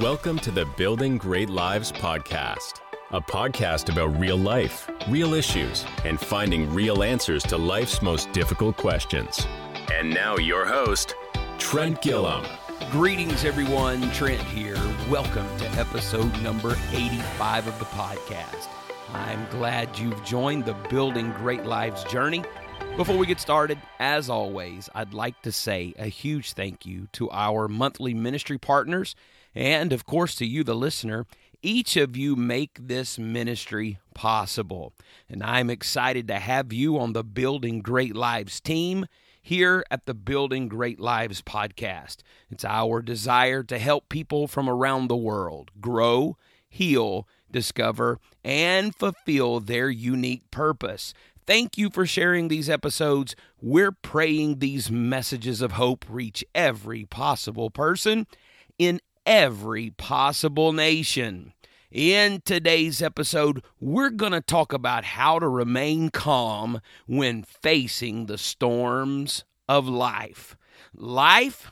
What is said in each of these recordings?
Welcome to the Building Great Lives podcast, a podcast about real life, real issues, and finding real answers to life's most difficult questions. And now, your host, Trent Gilliam. Greetings, everyone. Trent here. Welcome to episode number 85 of the podcast. I'm glad you've joined the Building Great Lives journey. Before we get started, as always, I'd like to say a huge thank you to our monthly ministry partners and, of course, to you, the listener. Each of you make this ministry possible. And I'm excited to have you on the Building Great Lives team here at the Building Great Lives podcast. It's our desire to help people from around the world grow, heal, discover, and fulfill their unique purpose. Thank you for sharing these episodes. We're praying these messages of hope reach every possible person in every possible nation. In today's episode, we're going to talk about how to remain calm when facing the storms of life. Life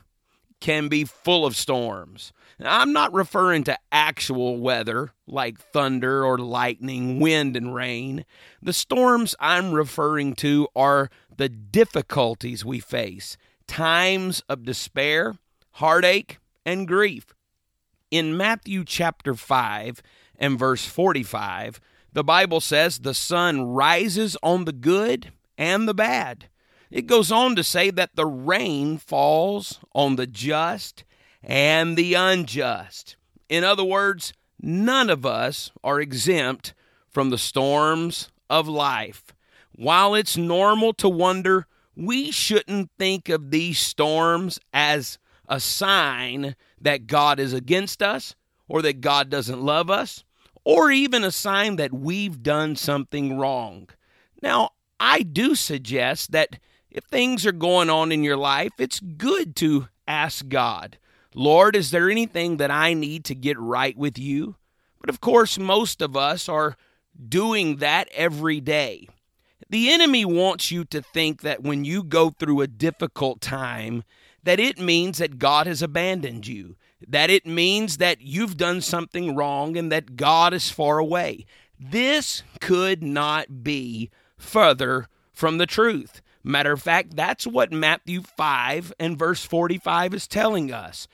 can be full of storms. I'm not referring to actual weather like thunder or lightning, wind, and rain. The storms I'm referring to are the difficulties we face, times of despair, heartache, and grief. In Matthew chapter 5 and verse 45, the Bible says the sun rises on the good and the bad. It goes on to say that the rain falls on the just and the unjust. In other words, none of us are exempt from the storms of life. While it's normal to wonder, we shouldn't think of these storms as a sign that God is against us or that God doesn't love us or even a sign that we've done something wrong. Now, I do suggest that if things are going on in your life, it's good to ask God Lord, is there anything that I need to get right with you? But of course, most of us are doing that every day. The enemy wants you to think that when you go through a difficult time, that it means that God has abandoned you, that it means that you've done something wrong and that God is far away. This could not be further from the truth. Matter of fact, that's what Matthew 5 and verse 45 is telling us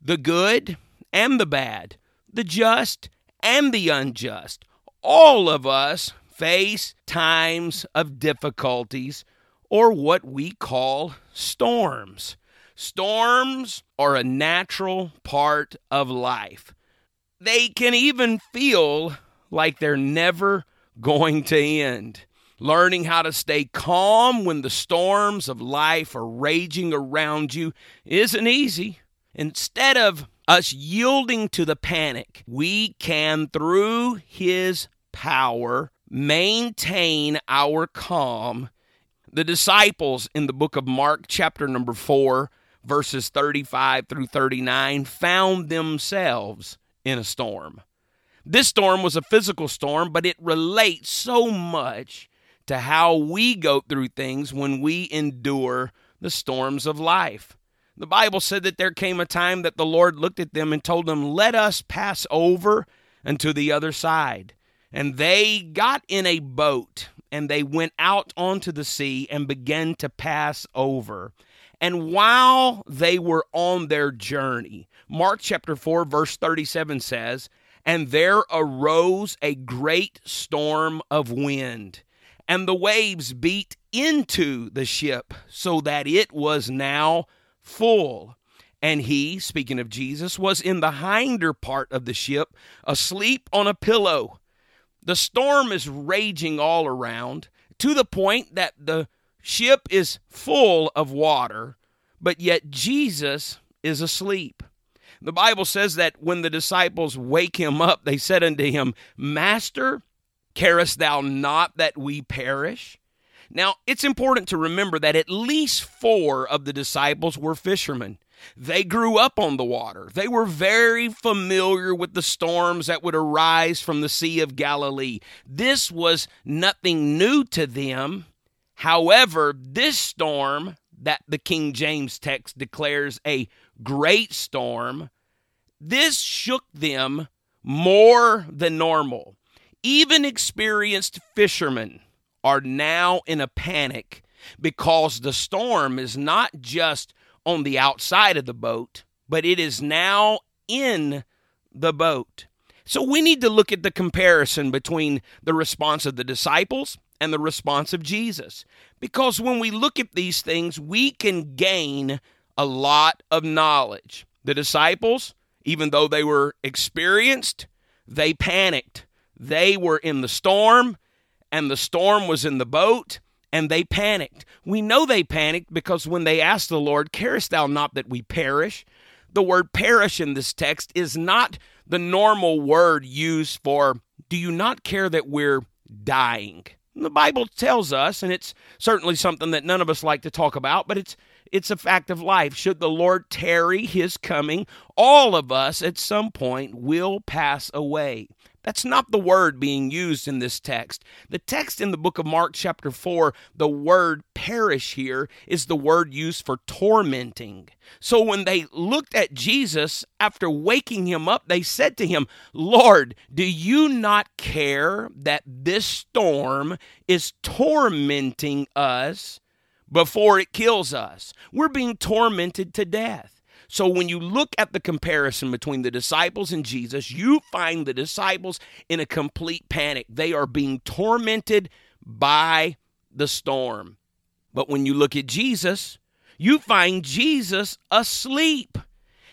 the good and the bad, the just and the unjust. All of us face times of difficulties or what we call storms. Storms are a natural part of life. They can even feel like they're never going to end. Learning how to stay calm when the storms of life are raging around you isn't easy. Instead of us yielding to the panic, we can, through His power, maintain our calm. The disciples in the book of Mark, chapter number 4, verses 35 through 39, found themselves in a storm. This storm was a physical storm, but it relates so much to how we go through things when we endure the storms of life. The Bible said that there came a time that the Lord looked at them and told them, Let us pass over unto the other side. And they got in a boat and they went out onto the sea and began to pass over. And while they were on their journey, Mark chapter 4, verse 37 says, And there arose a great storm of wind, and the waves beat into the ship, so that it was now full. And he, speaking of Jesus, was in the hinder part of the ship, asleep on a pillow. The storm is raging all around to the point that the ship is full of water, but yet Jesus is asleep. The Bible says that when the disciples wake him up, they said unto him, Master, carest thou not that we perish? Now, it's important to remember that at least four of the disciples were fishermen. They grew up on the water. They were very familiar with the storms that would arise from the Sea of Galilee. This was nothing new to them. However, this storm that the King James text declares a great storm, this shook them more than normal. Even experienced fishermen are now in a panic because the storm is not just on the outside of the boat, but it is now in the boat. So we need to look at the comparison between the response of the disciples and the response of Jesus. Because when we look at these things, we can gain a lot of knowledge. The disciples, even though they were experienced, they panicked. They were in the storm, and the storm was in the boat, and they panicked. We know they panicked because when they asked the Lord, Carest thou not that we perish? The word perish in this text is not the normal word used for, do you not care that we're dying? The Bible tells us, and it's certainly something that none of us like to talk about, but it's it's a fact of life. Should the Lord tarry his coming, all of us at some point will pass away. That's not the word being used in this text. The text in the book of Mark, chapter 4, the word perish here is the word used for tormenting. So when they looked at Jesus after waking him up, they said to him, Lord, do you not care that this storm is tormenting us before it kills us? We're being tormented to death. So when you look at the comparison between the disciples and Jesus, you find the disciples in a complete panic. They are being tormented by the storm. But when you look at Jesus, you find Jesus asleep.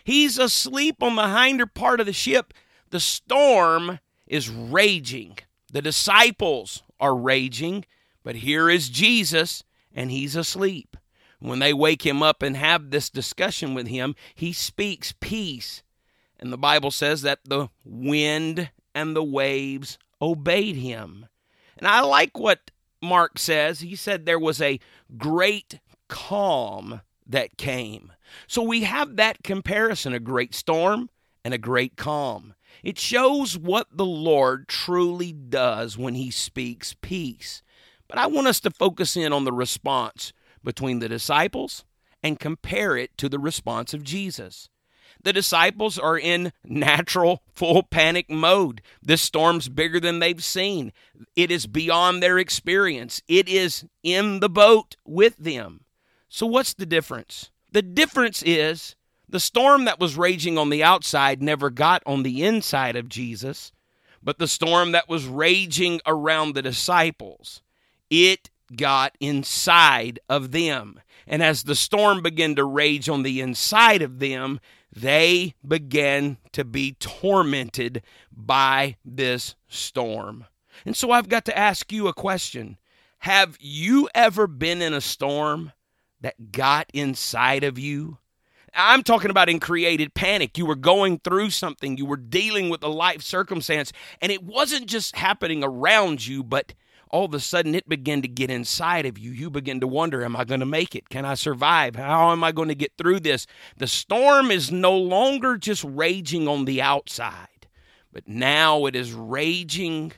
He's asleep on the hinder part of the ship. The storm is raging. The disciples are raging, but here is Jesus, and he's asleep. When they wake him up and have this discussion with him, he speaks peace. And the Bible says that the wind and the waves obeyed him. And I like what Mark says. He said there was a great calm that came. So we have that comparison a great storm and a great calm. It shows what the Lord truly does when he speaks peace. But I want us to focus in on the response between the disciples and compare it to the response of Jesus. The disciples are in natural full panic mode. This storm's bigger than they've seen. It is beyond their experience. It is in the boat with them. So, what's the difference? The difference is the storm that was raging on the outside never got on the inside of Jesus, but the storm that was raging around the disciples, it got inside of them. And as the storm began to rage on the inside of them, they began to be tormented by this storm. And so I've got to ask you a question Have you ever been in a storm that got inside of you? I'm talking about in created panic. You were going through something, you were dealing with a life circumstance, and it wasn't just happening around you, but all of a sudden it began to get inside of you. You begin to wonder, am I going to make it? Can I survive? How am I going to get through this? The storm is no longer just raging on the outside, but now it is raging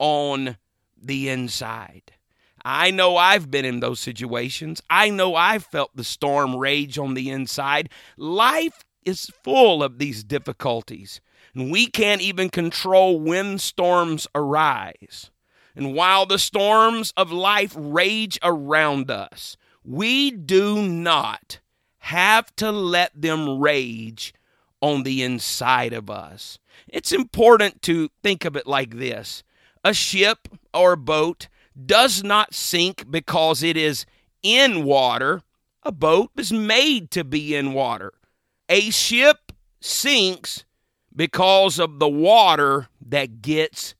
on the inside. I know I've been in those situations. I know I've felt the storm rage on the inside. Life is full of these difficulties, and we can't even control when storms arise. And while the storms of life rage around us, we do not have to let them rage on the inside of us. It's important to think of it like this a ship or a boat does not sink because it is in water. A boat is made to be in water. A ship sinks because of the water that gets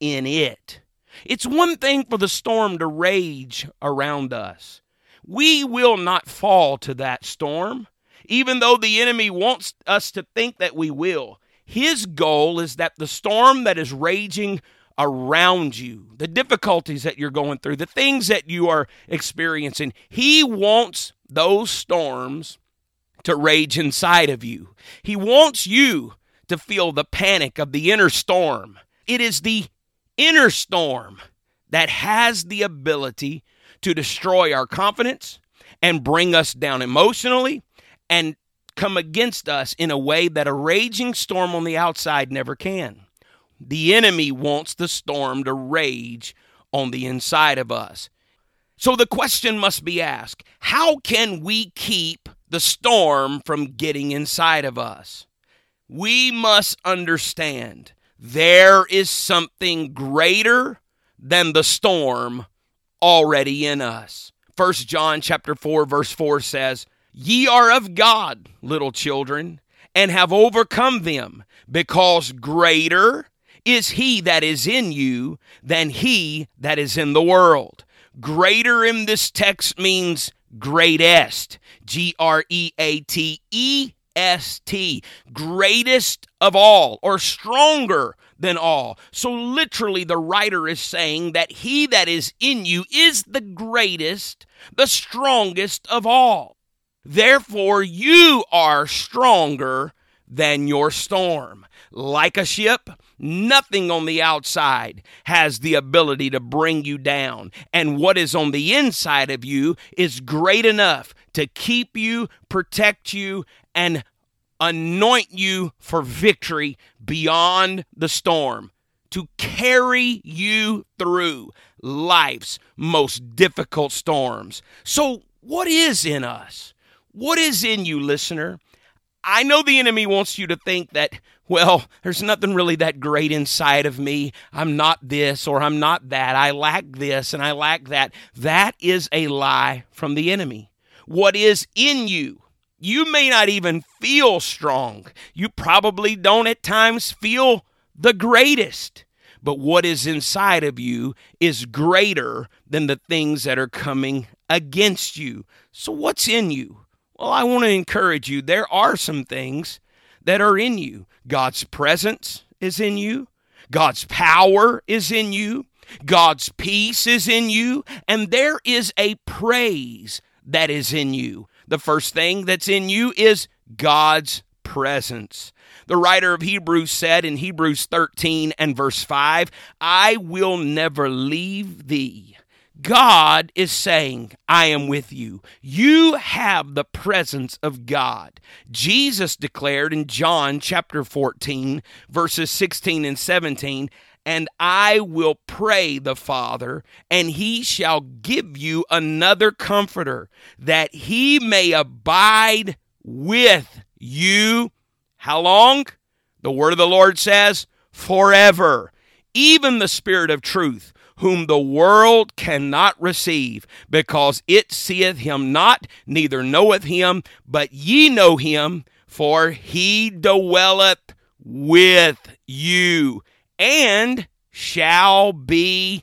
in it. It's one thing for the storm to rage around us. We will not fall to that storm, even though the enemy wants us to think that we will. His goal is that the storm that is raging around you, the difficulties that you're going through, the things that you are experiencing, he wants those storms to rage inside of you. He wants you to feel the panic of the inner storm. It is the inner storm that has the ability to destroy our confidence and bring us down emotionally and come against us in a way that a raging storm on the outside never can. The enemy wants the storm to rage on the inside of us. So the question must be asked how can we keep the storm from getting inside of us? We must understand there is something greater than the storm already in us. First John chapter 4 verse 4 says, "Ye are of God, little children, and have overcome them, because greater is he that is in you than he that is in the world." Greater in this text means greatest. G R E A T E S T. Greatest of all, or stronger than all. So, literally, the writer is saying that he that is in you is the greatest, the strongest of all. Therefore, you are stronger than your storm. Like a ship, nothing on the outside has the ability to bring you down. And what is on the inside of you is great enough to keep you, protect you, and anoint you for victory beyond the storm, to carry you through life's most difficult storms. So, what is in us? What is in you, listener? I know the enemy wants you to think that, well, there's nothing really that great inside of me. I'm not this or I'm not that. I lack this and I lack that. That is a lie from the enemy. What is in you you may not even feel strong. You probably don't at times feel the greatest. But what is inside of you is greater than the things that are coming against you. So, what's in you? Well, I want to encourage you. There are some things that are in you. God's presence is in you, God's power is in you, God's peace is in you, and there is a praise that is in you. The first thing that's in you is God's presence. The writer of Hebrews said in Hebrews 13 and verse 5, I will never leave thee. God is saying, I am with you. You have the presence of God. Jesus declared in John chapter 14, verses 16 and 17, and I will pray the Father, and he shall give you another comforter, that he may abide with you. How long? The word of the Lord says, forever. Even the Spirit of truth, whom the world cannot receive, because it seeth him not, neither knoweth him, but ye know him, for he dwelleth with you and shall be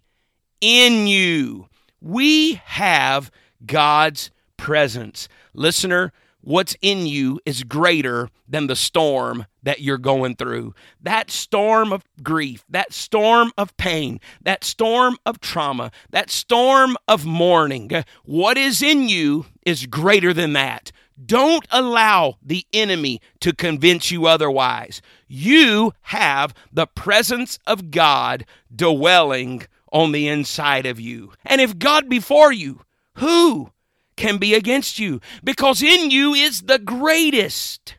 in you. We have God's presence. Listener, what's in you is greater than the storm that you're going through. That storm of grief, that storm of pain, that storm of trauma, that storm of mourning, what is in you is greater than that. Don't allow the enemy to convince you otherwise. You have the presence of God dwelling on the inside of you. And if God be for you, who can be against you? Because in you is the greatest.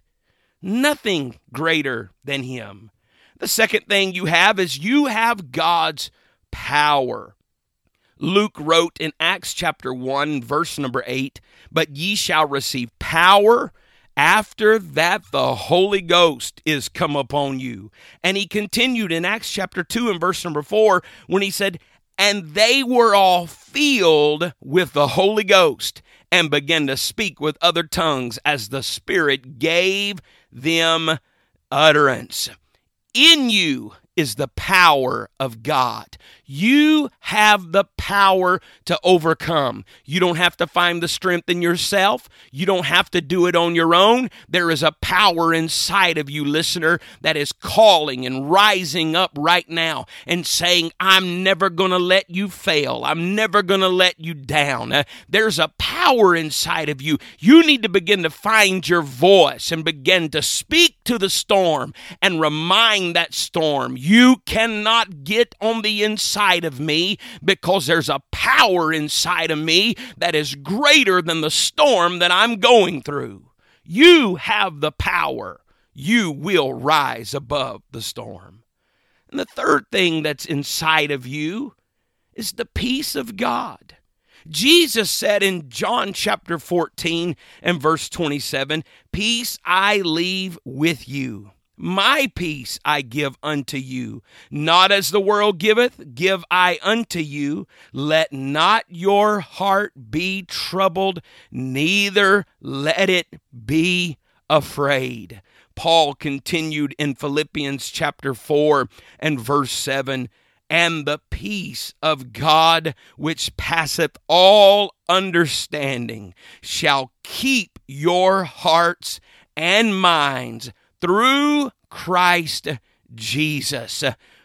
Nothing greater than Him. The second thing you have is you have God's power. Luke wrote in Acts chapter 1, verse number 8, But ye shall receive power after that the Holy Ghost is come upon you. And he continued in Acts chapter 2 and verse number 4 when he said, And they were all filled with the Holy Ghost and began to speak with other tongues as the Spirit gave them utterance. In you is the power of God. You have the power to overcome. You don't have to find the strength in yourself. You don't have to do it on your own. There is a power inside of you, listener, that is calling and rising up right now and saying, I'm never going to let you fail. I'm never going to let you down. Uh, there's a power inside of you. You need to begin to find your voice and begin to speak to the storm and remind that storm you cannot get on the inside inside of me because there's a power inside of me that is greater than the storm that I'm going through. You have the power. You will rise above the storm. And the third thing that's inside of you is the peace of God. Jesus said in John chapter 14 and verse 27 Peace I leave with you. My peace I give unto you. Not as the world giveth, give I unto you. Let not your heart be troubled, neither let it be afraid. Paul continued in Philippians chapter 4 and verse 7 and the peace of God, which passeth all understanding, shall keep your hearts and minds through Christ Jesus.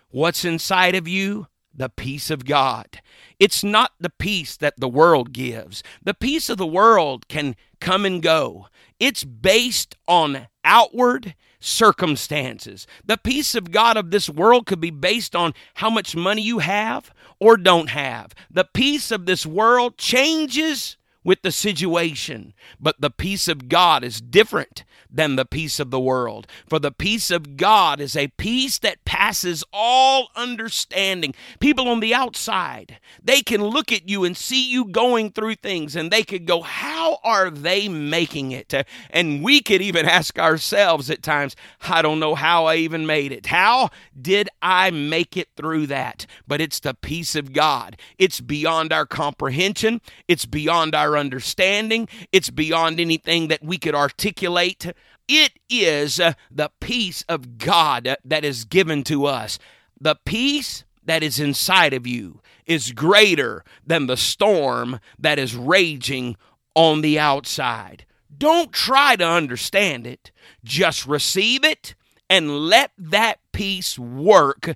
What's inside of you? The peace of God. It's not the peace that the world gives. The peace of the world can come and go. It's based on outward circumstances. The peace of God of this world could be based on how much money you have or don't have. The peace of this world changes with the situation. But the peace of God is different than the peace of the world. For the peace of God is a peace that passes all understanding. People on the outside, they can look at you and see you going through things and they could go, How are they making it? And we could even ask ourselves at times, I don't know how I even made it. How did I make it through that? But it's the peace of God. It's beyond our comprehension, it's beyond our understanding, it's beyond anything that we could articulate. It is uh, the peace of God that is given to us. The peace that is inside of you is greater than the storm that is raging on the outside. Don't try to understand it, just receive it and let that peace work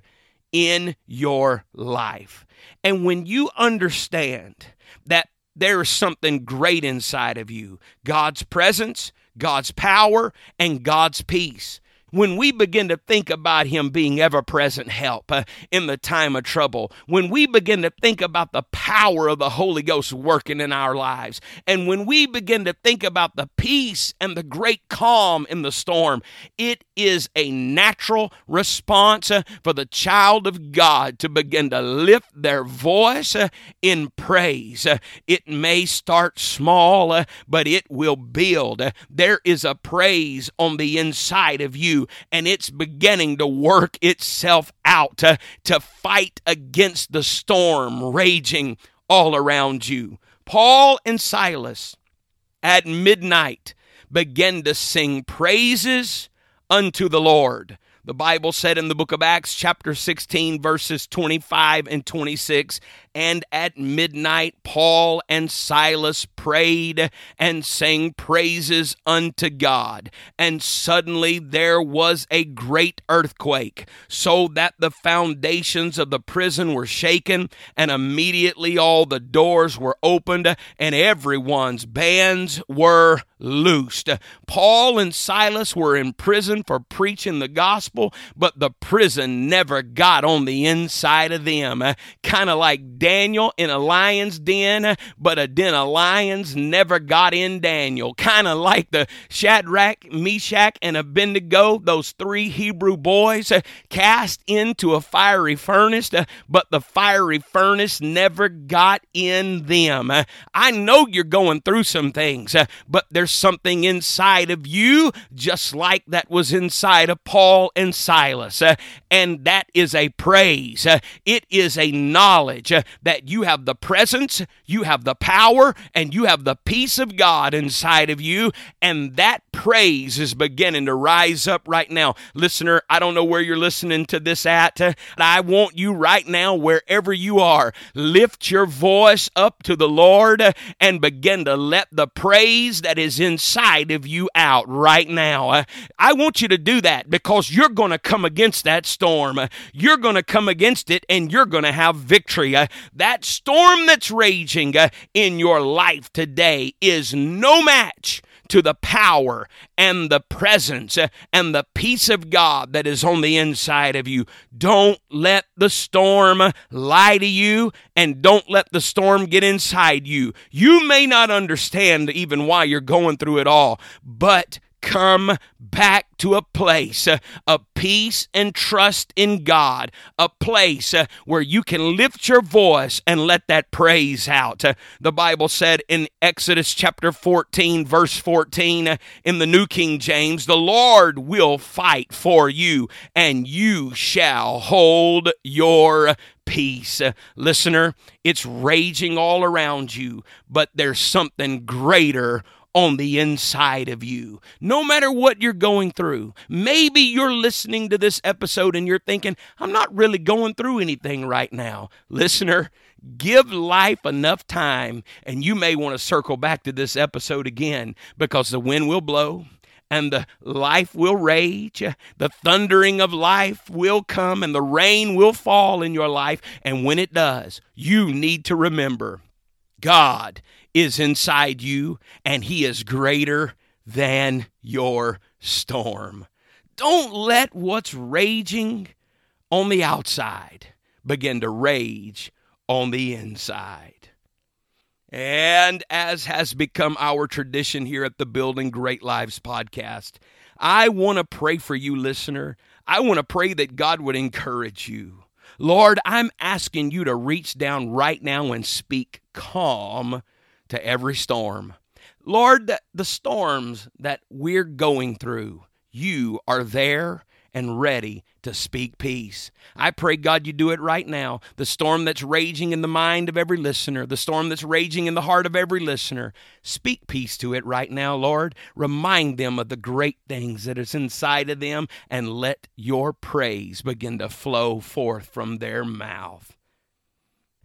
in your life. And when you understand that there is something great inside of you. God's presence, God's power, and God's peace when we begin to think about Him being ever present help uh, in the time of trouble, when we begin to think about the power of the Holy Ghost working in our lives, and when we begin to think about the peace and the great calm in the storm, it is a natural response uh, for the child of God to begin to lift their voice uh, in praise. Uh, it may start small, uh, but it will build. Uh, there is a praise on the inside of you and it's beginning to work itself out to, to fight against the storm raging all around you. Paul and Silas at midnight began to sing praises unto the Lord. The Bible said in the book of Acts, chapter 16, verses 25 and 26, and at midnight, Paul and Silas prayed and sang praises unto God. And suddenly there was a great earthquake, so that the foundations of the prison were shaken, and immediately all the doors were opened, and everyone's bands were loosed. Paul and Silas were in prison for preaching the gospel, but the prison never got on the inside of them. Kind of like Daniel in a lion's den, but a den of lions never got in Daniel. Kind of like the Shadrach, Meshach, and Abednego, those three Hebrew boys uh, cast into a fiery furnace, uh, but the fiery furnace never got in them. Uh, I know you're going through some things, but there's something inside of you, just like that was inside of Paul and Silas, and that is a praise. It is a knowledge that you have the presence, you have the power, and you have the peace of God inside of you. And that praise is beginning to rise up right now. Listener, I don't know where you're listening to this at, I want you right now, wherever you are, lift your voice up to the Lord and begin to let the praise that is inside of you out right now. I want you to do that because you're going to come against that storm. You're going to come against it and you're going to have victory. That storm that's raging in your life today is no match to the power and the presence uh, and the peace of God that is on the inside of you. Don't let the storm lie to you and don't let the storm get inside you. You may not understand even why you're going through it all, but come back to a place uh, of peace and trust in God, a place uh, where you can lift your voice and let that praise out. Uh, the Bible said in Exodus chapter 14, verse 14, uh, in the New King James, the Lord will fight for you, and you shall hold your peace. Uh, listener, it's raging all around you, but there's something greater on the inside of you. No matter what you're going through, maybe you're listening to this episode and you're thinking, I'm not really going through anything right now. Listener, give life enough time, and you may want to circle back to this episode again because the wind will blow and the life will rage. The thundering of life will come and the rain will fall in your life. And when it does, you need to remember God is inside you and He is greater than your storm. Don't let what's raging on the outside begin to rage on the inside. And as has become our tradition here at the Building Great Lives podcast, I want to pray for you, listener. I want to pray that God would encourage you. Lord, I'm asking you to reach down right now and speak calm to every storm. Lord, the, storms that we're going through, you are there and ready to speak peace. I pray, God, you do it right now. The storm that's raging in the mind of every listener, the storm that's raging in the heart of every listener, speak peace to it right now, Lord. Remind them of the great things that is inside of them and let your praise begin to flow forth from their mouth.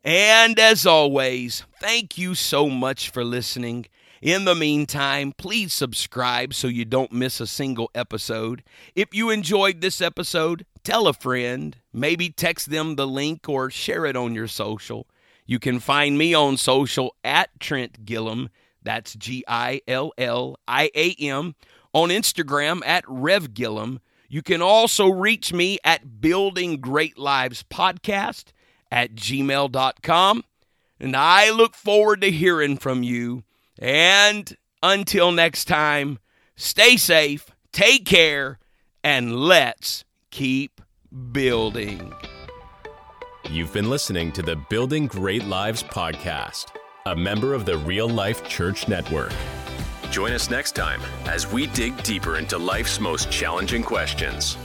And as always, thank you so much for listening. In the meantime, please subscribe so you don't miss a single episode. If you enjoyed this episode, tell a friend, maybe text them the link or share it on your social. You can find me on social at Trent Gilliam. That's G I L L I A M. On Instagram at Rev Gilliam. You can also reach me at Building Great Lives Podcast at gmail.com. And I look forward to hearing from you. And until next time, stay safe, take care, and let's keep building. You've been listening to the Building Great Lives podcast, a member of the Real Life Church Network. Join us next time as we dig deeper into life's most challenging questions.